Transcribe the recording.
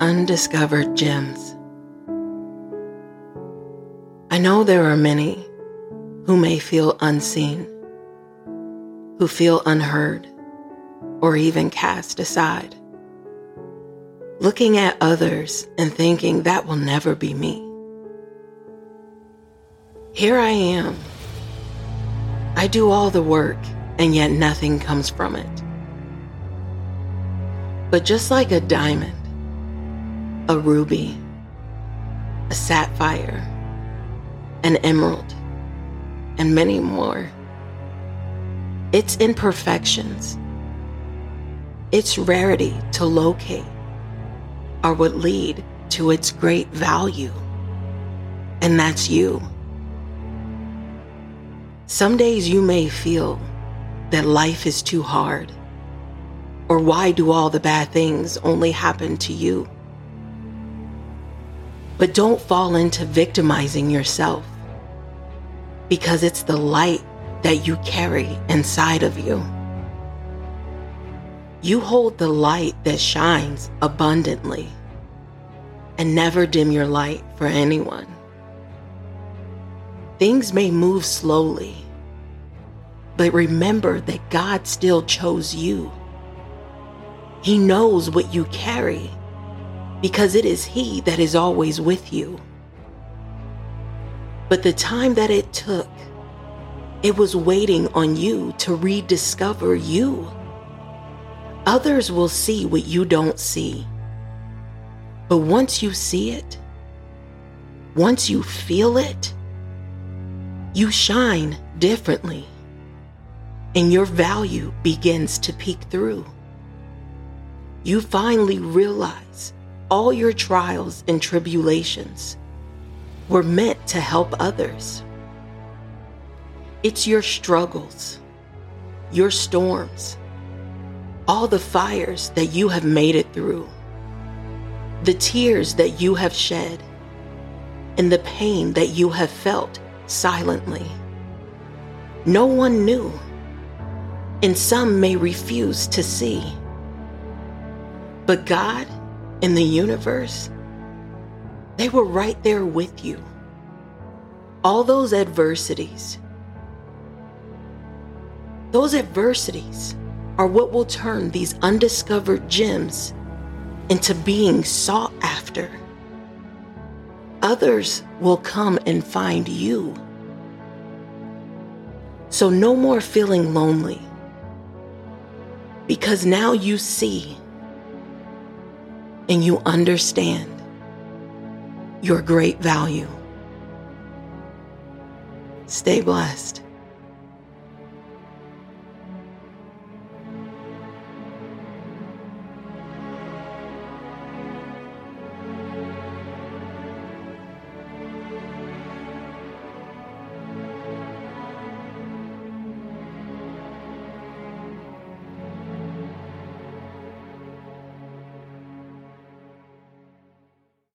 undiscovered gems. I know there are many who may feel unseen, who feel unheard, or even cast aside, looking at others and thinking that will never be me. Here I am. I do all the work, and yet nothing comes from it. But just like a diamond, a ruby, a sapphire, an emerald, and many more. Its imperfections, its rarity to locate, are what lead to its great value. And that's you. Some days you may feel that life is too hard, or why do all the bad things only happen to you? But don't fall into victimizing yourself because it's the light that you carry inside of you. You hold the light that shines abundantly and never dim your light for anyone. Things may move slowly, but remember that God still chose you. He knows what you carry because it is He that is always with you. But the time that it took, it was waiting on you to rediscover you. Others will see what you don't see. But once you see it, once you feel it, you shine differently and your value begins to peek through. You finally realize all your trials and tribulations were meant to help others. It's your struggles, your storms, all the fires that you have made it through, the tears that you have shed, and the pain that you have felt silently. No one knew, and some may refuse to see. But God in the universe, they were right there with you. All those adversities, those adversities are what will turn these undiscovered gems into being sought after. Others will come and find you. So, no more feeling lonely because now you see and you understand your great value. Stay blessed.